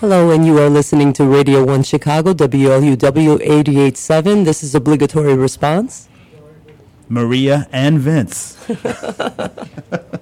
Hello, and you are listening to Radio 1 Chicago, WLUW 887. This is obligatory response. Maria and Vince.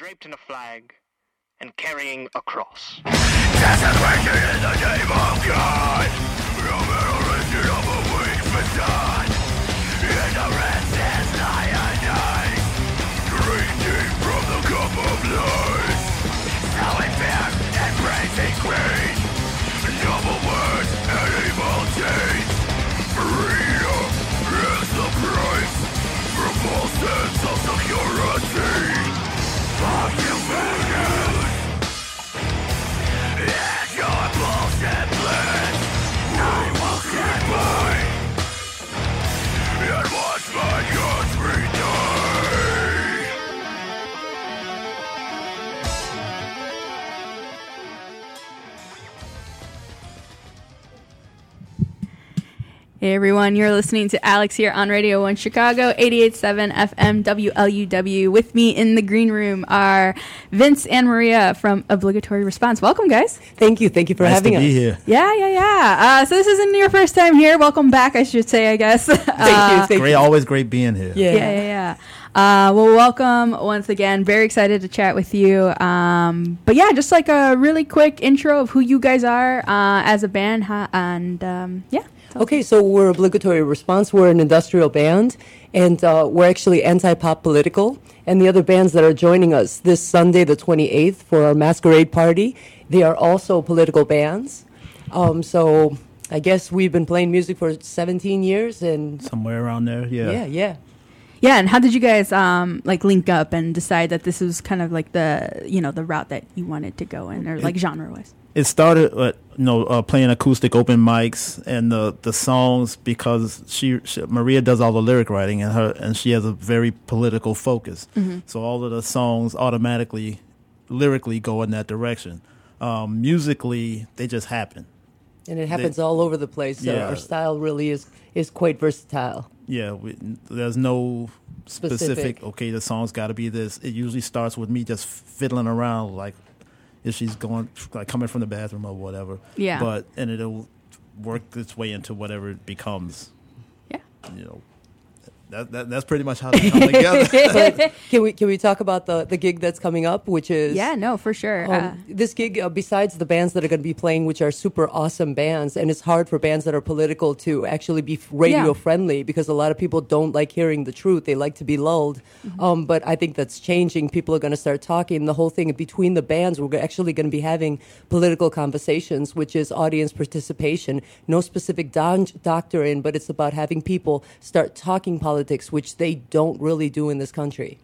draped in a flag and carrying a cross. Desecration in the name of God. Revelation of a weak facade. Ignorance is lionized. Drinking from the cup of lies. Hey everyone, you're listening to Alex here on Radio 1 Chicago, 88.7 FM WLUW. With me in the green room are Vince and Maria from Obligatory Response. Welcome, guys. Thank you. Thank you for nice having to us. here. Yeah, yeah, yeah. Uh, so this isn't your first time here. Welcome back, I should say, I guess. Thank you. Thank Great, you. always great being here. Yeah. yeah, yeah, yeah. Uh, well, welcome once again. Very excited to chat with you. Um, but yeah, just like a really quick intro of who you guys are uh, as a band, huh? and um, yeah. Okay, so we're obligatory response. We're an industrial band, and uh, we're actually anti-pop political. And the other bands that are joining us this Sunday, the 28th, for our masquerade party, they are also political bands. Um, so I guess we've been playing music for 17 years, and Somewhere around there. Yeah. yeah, yeah. Yeah, and how did you guys um, like link up and decide that this was kind of like the you know the route that you wanted to go in, or like genre wise? It started, uh, you know, uh, playing acoustic open mics and the the songs because she, she Maria does all the lyric writing and her and she has a very political focus. So all of the songs automatically, lyrically go in that direction. Um, musically, they just happen. And it happens all over the place. So Yeah. our style really is is quite versatile. Yeah, we, there's no specific, Specific. Okay, the song's got to be this. It usually starts with me just fiddling around, like if she's going, like coming from the bathroom or whatever. Yeah. But and it'll work its way into whatever it becomes. Yeah. You know, that, that that's pretty much how they come together. But can we can we talk about the the gig that's coming up, which is Yeah, no, for sure. Um, uh, this gig, uh, besides the bands that are going to be playing, which are super awesome bands, and it's hard for bands that are political to actually be radio Yeah. friendly because a lot of people don't like hearing the truth. They like to be lulled. Mm-hmm. Um, but I think that's changing. People are going to start talking. The whole thing between the bands, we're actually going to be having political conversations, which is audience participation. No specific don- doctrine, but it's about having people start talking politics politics, which they don't really do in this country.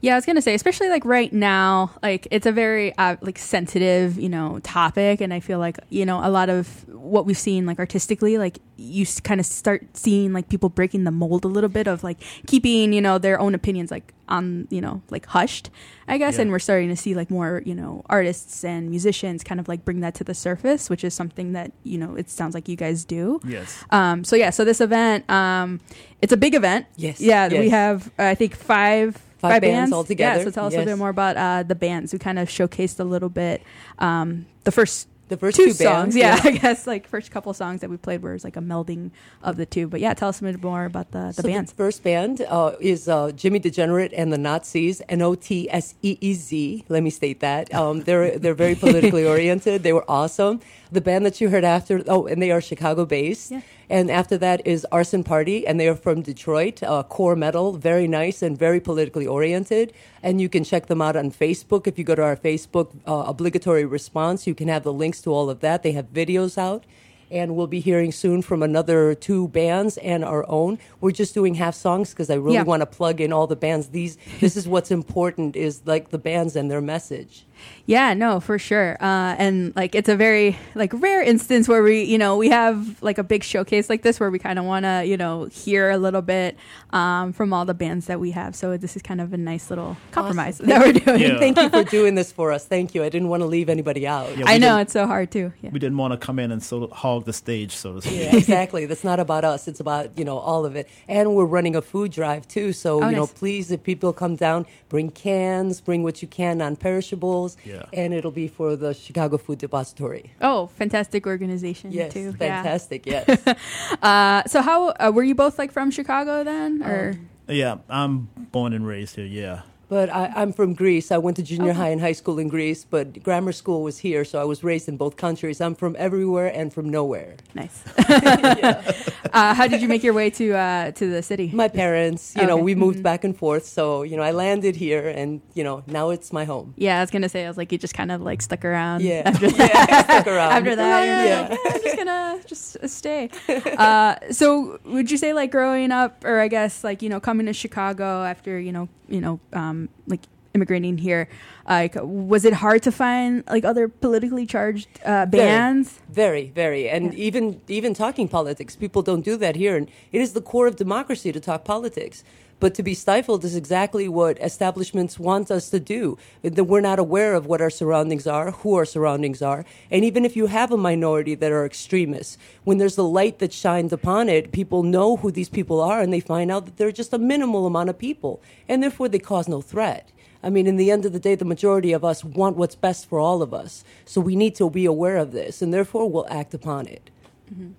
Yeah, I was gonna say, especially like right now, like it's a very uh, like sensitive, you know, topic, and I feel like you know a lot of what we've seen like artistically, like you kind of start seeing like people breaking the mold a little bit of like keeping you know their own opinions like on you know like hushed, I guess, Yeah. and we're starting to see like more you know artists and musicians kind of like bring that to the surface, which is something that you know it sounds like you guys do. Yes. Um, so yeah, so this event, um, it's a big event. Yes, Yeah, we have uh, I think five Five bands altogether, Yeah, so tell us a yes. bit more about uh, the bands. We kind of showcased a little bit um, the first. The first two, two songs, yeah, yeah. I guess like first couple songs that we played were like a melding of the two. But yeah, tell us a bit more about the, the so bands. The first band uh, is uh, Jimmy Degenerate and the Nazis, N O T S E E Z. Let me state that. Um, they're they're very politically oriented. They were awesome. The band that you heard after, oh, and they are Chicago based. Yeah. And after that is Arson Party, and they are from Detroit. Uh, core metal, very nice and very politically oriented. And you can check them out on Facebook. If you go to our Facebook uh, obligatory response, you can have the links to all of that. They have videos out and we'll be hearing soon from another two bands and our own. We're just doing half songs because I really Yeah. want to plug in all the bands. These, this is what's important is like the bands and their message. Yeah, no, for sure. Uh, and like it's a very like rare instance where we, you know, we have like a big showcase like this where we kind of want to, you know, hear a little bit um, from all the bands that we have. So this is kind of a nice little compromise Awesome. that we're doing. Yeah. Thank you for doing this for us. Thank you. I didn't want to leave anybody out. Yeah, I know it's so hard too. Yeah. We didn't want to come in and so hog the stage, so to speak. Yeah, exactly. That's not about us. It's about you know all of it. And we're running a food drive too. So Oh, you know, please, if people come down, bring cans, bring what you can, non-perishables, Yeah. and it'll be for the Chicago Food Depository. Oh, fantastic organization Yes, too. fantastic. Yes. Yeah. Uh, so how uh, were you both like from Chicago then, or Yeah, I'm born and raised here. Yeah. But I, I'm from Greece. I went to junior high and high school in Greece, but grammar school was here, so I was raised in both countries. I'm from everywhere and from nowhere. nice? uh, how did you make your way to uh, to the city? My parents, you know, we moved back and forth, so you know, I landed here, and you know, now it's my home. yeah, I was gonna say I was like you just kind of like stuck around. Yeah, After yeah, stuck around. after that, yeah. like, "Eh, I'm just gonna just uh, stay. Uh, so, would you say like growing up, or I guess like you know coming to Chicago after you know you know um, like immigrating here, like was it hard to find like other politically charged uh, Very. bands? Very, very, and Yeah. even even talking politics, people don't do that here, and it is the core of democracy to talk politics. But to be stifled is exactly what establishments want us to do. We're not aware of what our surroundings are, who our surroundings are, and even if you have a minority that are extremists, when there's the light that shines upon it, people know who these people are, and they find out that they're just a minimal amount of people, and therefore they cause no threat. I mean, in the end of the day, the majority of us want what's best for all of us. So we need to be aware of this, and therefore we'll act upon it. Mm-hmm.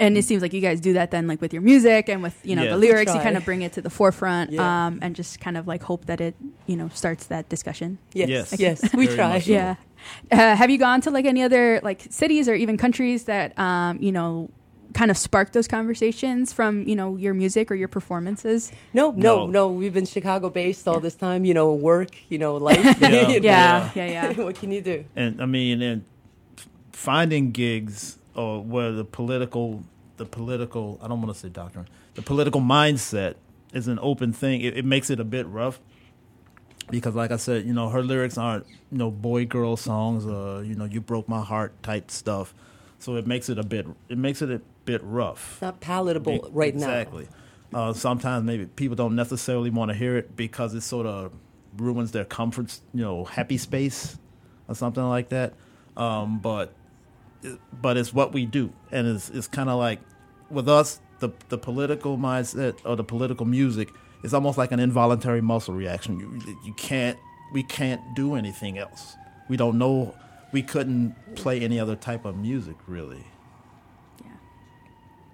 And it seems like you guys do that then, like with your music and with you know Yeah. the lyrics. You kind of bring it to the forefront, Yeah. um, and just kind of like hope that it you know starts that discussion. Yes, Yes. yes, we Very try. so. Yeah. Uh, have you gone to like any other like cities or even countries that um, you know kind of sparked those conversations from you know your music or your performances? No, no, No. no. We've been Chicago based all this time. You know, work. You know, life. Yeah. You know, Yeah, yeah, yeah. what can you do? and I mean, and finding gigs or where the political, the political, I don't want to say doctrine, the political mindset is an open thing. It, it makes it a bit rough because, like I said, you know, her lyrics aren't, you know, boy girl songs, uh, you know, you broke my heart type stuff. So it makes it a bit, it makes it a bit rough. It's not palatable Be- right exactly. Uh, sometimes maybe people don't necessarily want to hear it because it sort of ruins their comfort, you know, happy space or something like that. Um, but but it's what we do, and it's it's kind of like with us the the political mindset or the political music is almost like an involuntary muscle reaction. You you can't we can't do anything else. We don't know. We couldn't play any other type of music really. Yeah.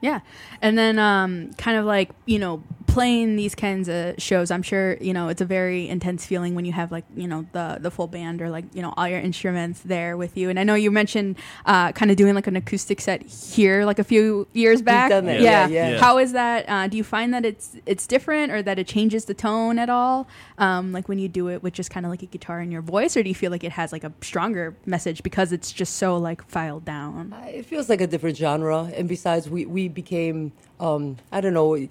Yeah. And then um, kind of like, you know, playing these kinds of shows, I'm sure, you know, it's a very intense feeling when you have like, you know, the the full band or like, you know, all your instruments there with you. And I know you mentioned uh, kind of doing like an acoustic set here like a few years back. done that, Yeah. yeah, yeah. How is that? Uh, do you find that it's it's different or that it changes the tone at all? Um, like when you do it with just kind of like a guitar in your voice or do you feel like it has like a stronger message because it's just so like filed down? It feels like a different genre, and besides, we we became um, I don't know,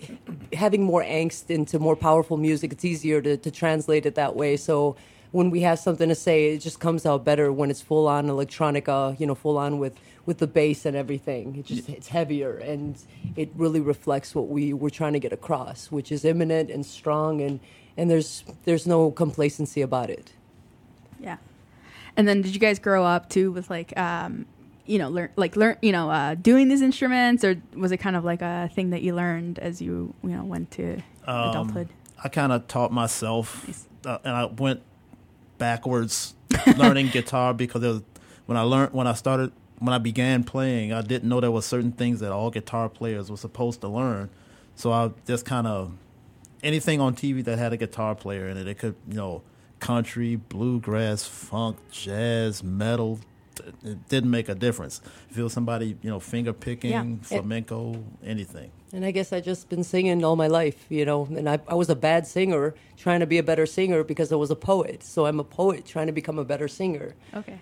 having more angst into more powerful music. It's easier to, to translate it that way. So when we have something to say, it just comes out better when it's full on electronica, you know, full on with, with the bass and everything. It just it's heavier and it really reflects what we were trying to get across, which is imminent and strong and, and there's there's no complacency about it. Yeah. And then did you guys grow up too with like um you know learn like learn you know uh doing these instruments or was it kind of like a thing that you learned as you you know went to Um, adulthood? I kind of taught myself, Nice. uh, and I went backwards learning guitar because was, when I learned when I started when I began playing, I didn't know there were certain things that all guitar players were supposed to learn. So I just kind of anything on TV that had a guitar player in it. It could you know country, bluegrass, funk, jazz, metal. It didn't make a difference. Feel somebody you know finger picking, Yeah. flamenco, anything. And I guess I just been singing all my life, you know. And I, I was a bad singer, trying to be a better singer because I was a poet. So I'm a poet trying to become a better singer. Okay.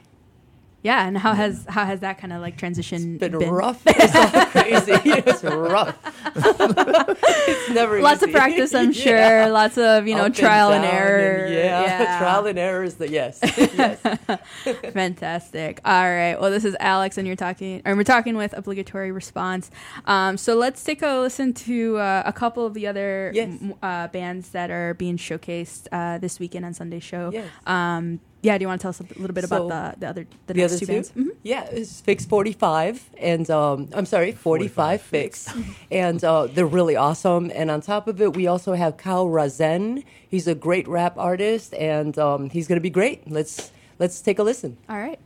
Yeah, and how has how has that kind of like transition Been, rough. It's all crazy. it's rough. it's never Lots of practice, I'm sure. Yeah. Lots of you know Up trial and, down error. yeah. trial and error is the yes. yes. Fantastic. All right. Well, this is Alex, and you're talking, or we're talking with obligatory response. Um, so let's take a listen to uh, a couple of the other Yes. m- uh, bands that are being showcased uh, this weekend on Sunday show. Yes. Um, yeah. Do you want to tell us a little bit So, about the the other the, the next other two two? bands? Mhm. Yeah, it's Fix 45 and um, I'm sorry, 45, 45 Fix. and uh, they're really awesome. And on top of it, we also have Kyle Razen. He's a great rap artist and um, he's going to be great. Let's let's take a listen. All right.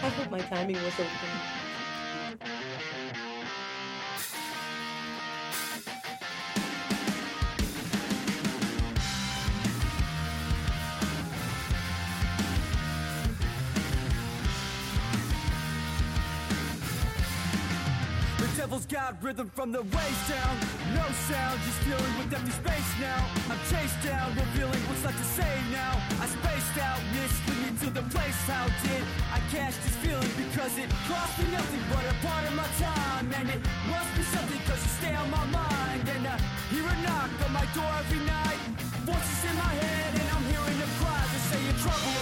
I hope my timing was okay. Got rhythm from the waist down. No sound, just feeling with empty space now. I'm chased down, revealing what's left to say now. I spaced out, missed me to the place. How did I catch this feeling? Because it cost me nothing but a part of my time. And it must be something cause you stay on my mind. And I hear a knock on my door every night. Voices in my head, and I'm hearing them cry. They say you're trouble,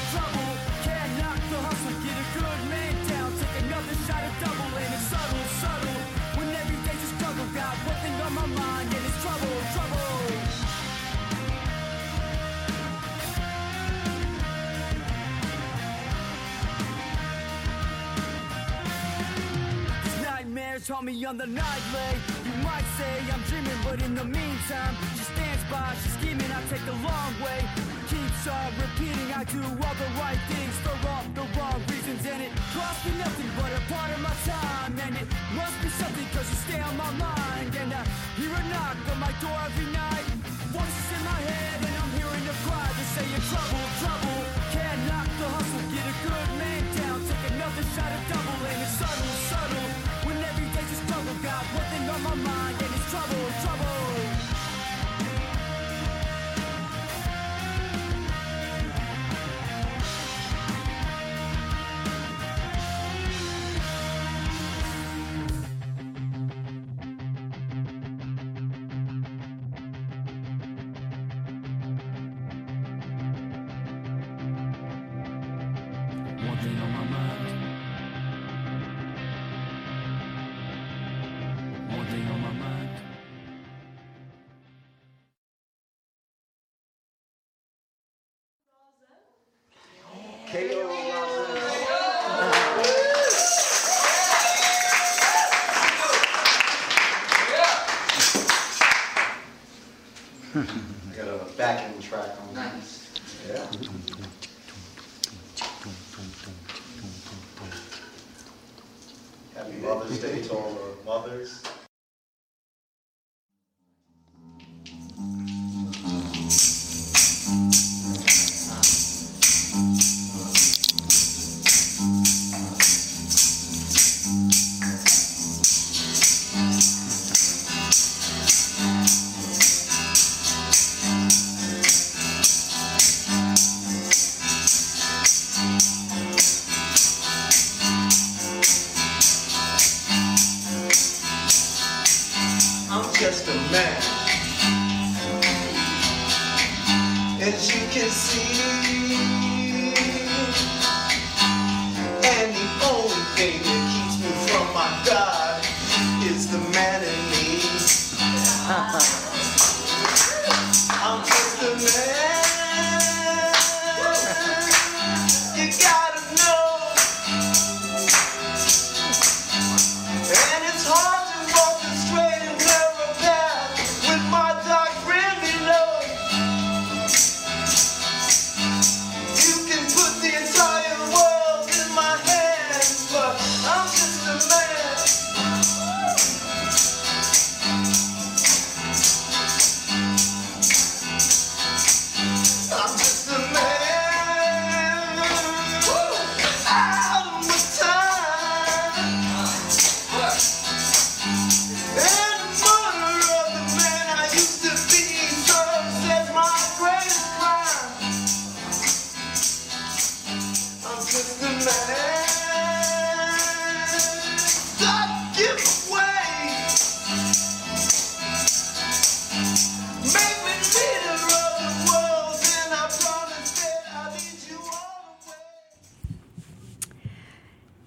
haunt me on the nightly. You might say I'm dreaming, but in the meantime, she stands by, she's scheming. I take the long way. Keeps on repeating, I do all the right things for all the wrong reasons, and it cost me nothing but a part of my time. And it must be something, cause you stay on my mind. And I hear a knock on my door every night. I got a backing track on this. Yeah. Happy Mother's Day to all the mothers. Just a man. As you can see,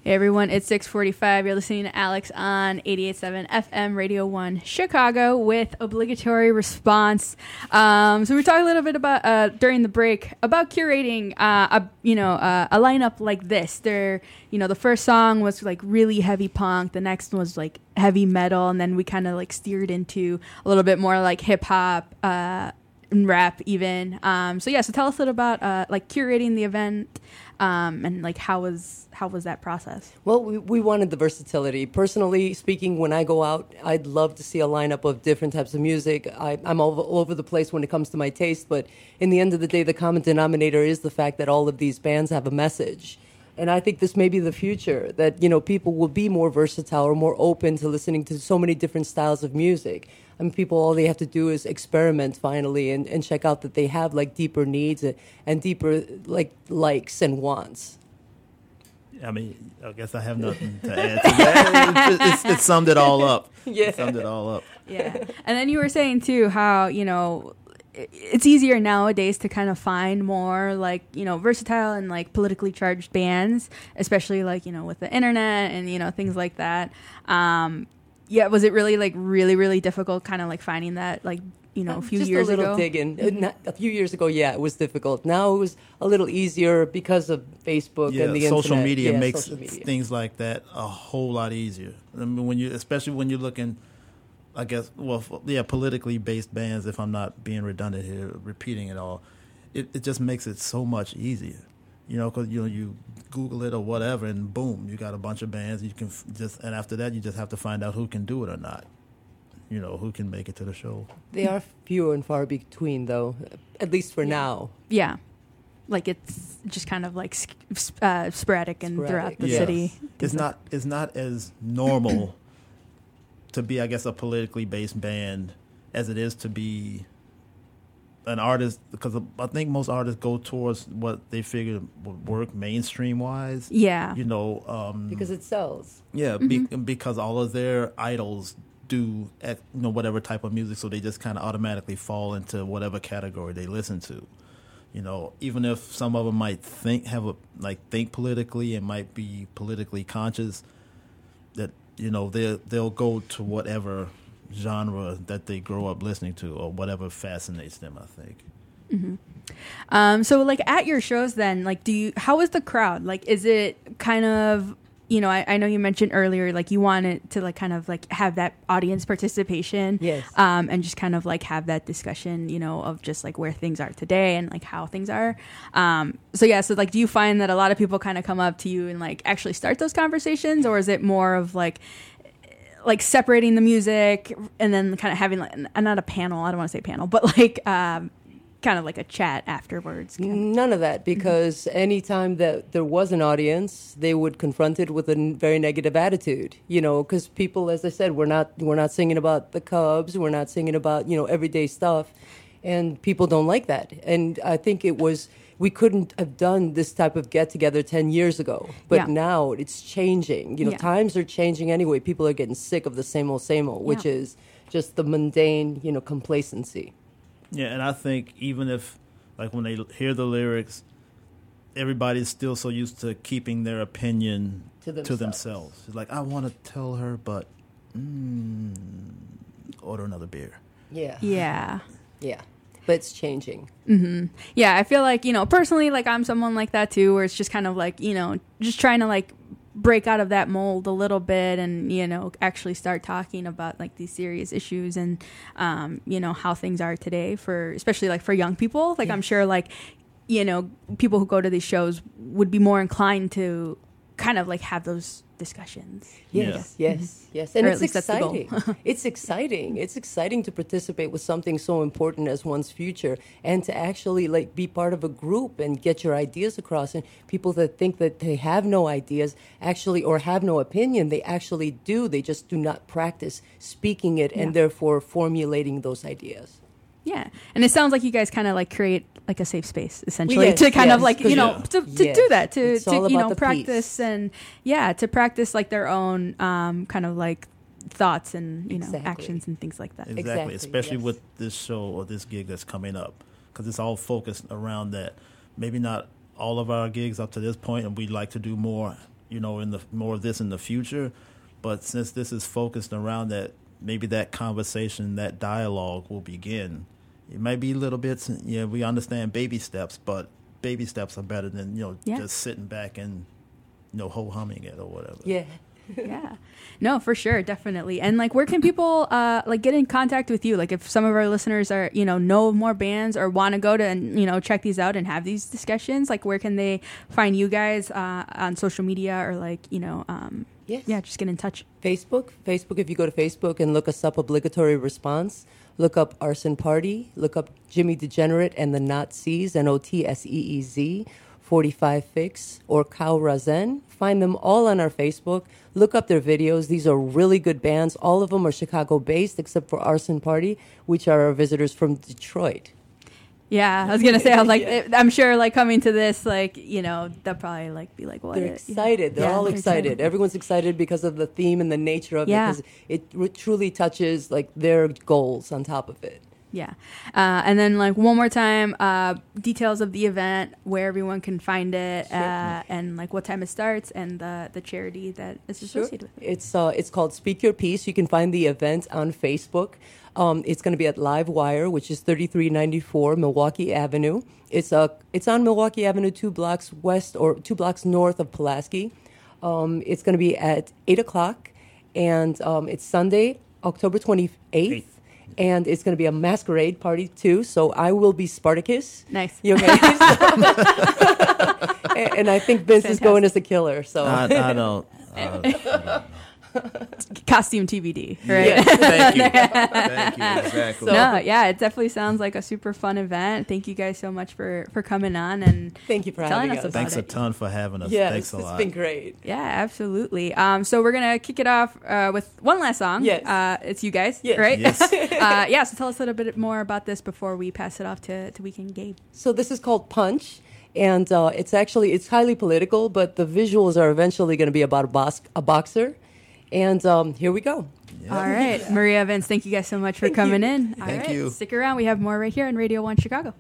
Everyone, it's 645. You're listening to Alex on 88.7 FM Radio 1 Chicago with obligatory response. Um, so we talked a little bit about, uh, during the break, about curating, uh, a, you know, uh, a lineup like this. There, you know, the first song was like really heavy punk. The next one was like heavy metal. And then we kind of like steered into a little bit more like hip hop, uh, and rap even. Um, so yeah, so tell us a little about, uh, like curating the event, um, and like how was, how was that process? Well, we, we wanted the versatility. Personally speaking, when I go out, I'd love to see a lineup of different types of music. I, I'm all, all over the place when it comes to my taste, but in the end of the day, the common denominator is the fact that all of these bands have a message. And I think this may be the future that you know people will be more versatile or more open to listening to so many different styles of music. I mean, people all they have to do is experiment finally and, and check out that they have like deeper needs and, and deeper like likes and wants. I mean, I guess I have nothing to add to that. it, it, it summed it all up. Yeah. It summed it all up. yeah and then you were saying too how you know i- it's easier nowadays to kind of find more like you know versatile and like politically charged bands especially like you know with the internet and you know things like that um yeah was it really like really really difficult kind of like finding that like you know a few Just years a little ago digging. Uh, not- A few years ago, yeah, it was difficult. Now it was a little easier because of Facebook Yeah, and the social internet. media Yeah, makes social media. things like that a whole lot easier. I mean, when you, especially when you're looking, I guess, well, yeah, politically based bands. If I'm not being redundant here, repeating it all, it, it just makes it so much easier. You know, because you know you Google it or whatever, and boom, you got a bunch of bands. You can just, and after that, you just have to find out who can do it or not. You know, who can make it to the show. They are few and far between, though, at least for now. yeah like it's just kind of like sc- sp- uh, sporadic and throughout the yes. city It's not it's not as normal to be, I guess, a politically based band as it is to be an artist because I think most artists go towards what they figure would work mainstream wise. yeah You know, um, Because it sells. yeah, be, because all of their idols do ec- you know whatever type of music, so they just kind of automatically fall into whatever category they listen to. You know, even if some of them might think have a like think politically and might be politically conscious, that you know they they'll go to whatever genre that they grow up listening to or whatever fascinates them. I think. Um, so like at your shows then, like do you how is the crowd? Like is it kind of you know, I, I know you mentioned earlier like you wanted to like kind of like have that audience participation. Yes. Um, and just kind of like have that discussion, you know, of just like where things are today and like how things are. Um, so yeah, so like do you find that a lot of people kind of come up to you and like actually start those conversations or is it more of like like separating the music and then kind of having like not a panel, I don't want to say panel, but like um kind of like a chat afterwards. kind of- None of that, mm-hmm. because anytime that there was an audience, they would confront it with a very negative attitude. You know, because people, as I said, we're not we're not singing about the Cubs, we're not singing about you know everyday stuff, and people don't like that. And I think it was we couldn't have done this type of get together ten years ago, but Yeah. now it's changing. You know, Yeah. times are changing anyway. People are getting sick of the same old, same old, which is just the mundane, you know, complacency. Yeah, and I think even if, like, when they hear the lyrics, everybody's still so used to keeping their opinion To to themselves. themselves. It's like, I want to tell her, but mm, order another beer. Yeah. Yeah. Yeah. But it's changing. Yeah, I feel like, you know, personally, like I'm someone like that too, where it's just kind of like, you know, just trying to like break out of that mold a little bit and, you know, actually start talking about like these serious issues and, um, you know, how things are today for, especially like for young people. Like I'm sure like, you know, people who go to these shows would be more inclined to kind of like have those discussions. Yes, yes, mm-hmm. yes. And Or it's at least that's the goal. exciting. it's exciting. It's exciting to participate with something so important as one's future and to actually like be part of a group and get your ideas across and people that think that they have no ideas actually or have no opinion, they actually do. They just do not practice speaking it Yeah. and therefore formulating those ideas. Yeah, and it sounds like you guys kind of like create like a safe space essentially Yes, to kind of like you know yeah. to, to Yes. do that to, It's to you know practice peace. and yeah to practice like their own um, kind of like thoughts and you know actions and things like that. Exactly, Exactly, especially yes. with this show or this gig that's coming up, because it's all focused around that. Maybe not all of our gigs up to this point, and we'd like to do more, you know, in the more of this in the future. But since this is focused around that, maybe that conversation, that dialogue will begin. It might be little bits. Yeah, we understand baby steps, but baby steps are better than you know Yeah. just sitting back and you know ho humming it or whatever. Yeah. yeah, no, for sure, definitely. And like, where can people uh, like get in contact with you? Like, if some of our listeners are you know know of more bands or want to go to and you know check these out and have these discussions, like where can they find you guys uh, on social media or like you know um, Yes. yeah, just get in touch. Facebook. Facebook, if you go to Facebook and look us up, Obligatory Response, look up Arson Party, look up Jimmy Degenerate and the Nazis, N O T S E E Z, 45 Fix, or Cow Razen. Find them all on our Facebook. Look up their videos. These are really good bands. All of them are Chicago based, except for Arson Party, which are our visitors from Detroit. Yeah, I was gonna say, I was like, Yeah. I'm sure, like coming to this, like you know, they'll probably like be like, what? They're excited. They're Yeah, all they're excited. Everyone's excited because of the theme and the nature of Yeah. it, because it truly touches like their goals on top of it. Yeah, uh, and then like one more time, uh, details of the event, where everyone can find it, Sure. uh, and like what time it starts, and the the charity that is associated with it. It's uh, it's called Speak Your Piece. You can find the event on Facebook. Um, it's going to be at Live Wire, which is 3394 Milwaukee Avenue. It's uh, it's on Milwaukee Avenue, two blocks west or two blocks north of Pulaski. Um, it's going to be at eight o'clock, and um, it's Sunday, October 28th. Eighth. And it's going to be a masquerade party too. So I will be Spartacus. Nice. You okay? and, and I think Vince is going as a killer. So I, I don't. Uh, Costume TBD, right? Yeah. thank you, thank you. Exactly. So- No, yeah, it definitely sounds like a super fun event. Thank you guys so much for for coming on and thank you for telling having us us. about Thanks a it. ton for having us. Yes, Thanks a it's lot. been great. Yeah, absolutely. Um, so we're gonna kick it off uh, with one last song. Yes. uh, it's you guys, Yes. right? Yes. uh, yeah. So tell us a little bit more about this before we pass it off to to Weekend Gabe. So this is called Punch, and uh, it's actually it's highly political, but the visuals are eventually going to be about a, box, a boxer. And um, here we go. All right, Maria and Vince, thank you guys so much for Thank coming you. in. All Thank right, you. Stick around. We have more right here on Radio One Chicago.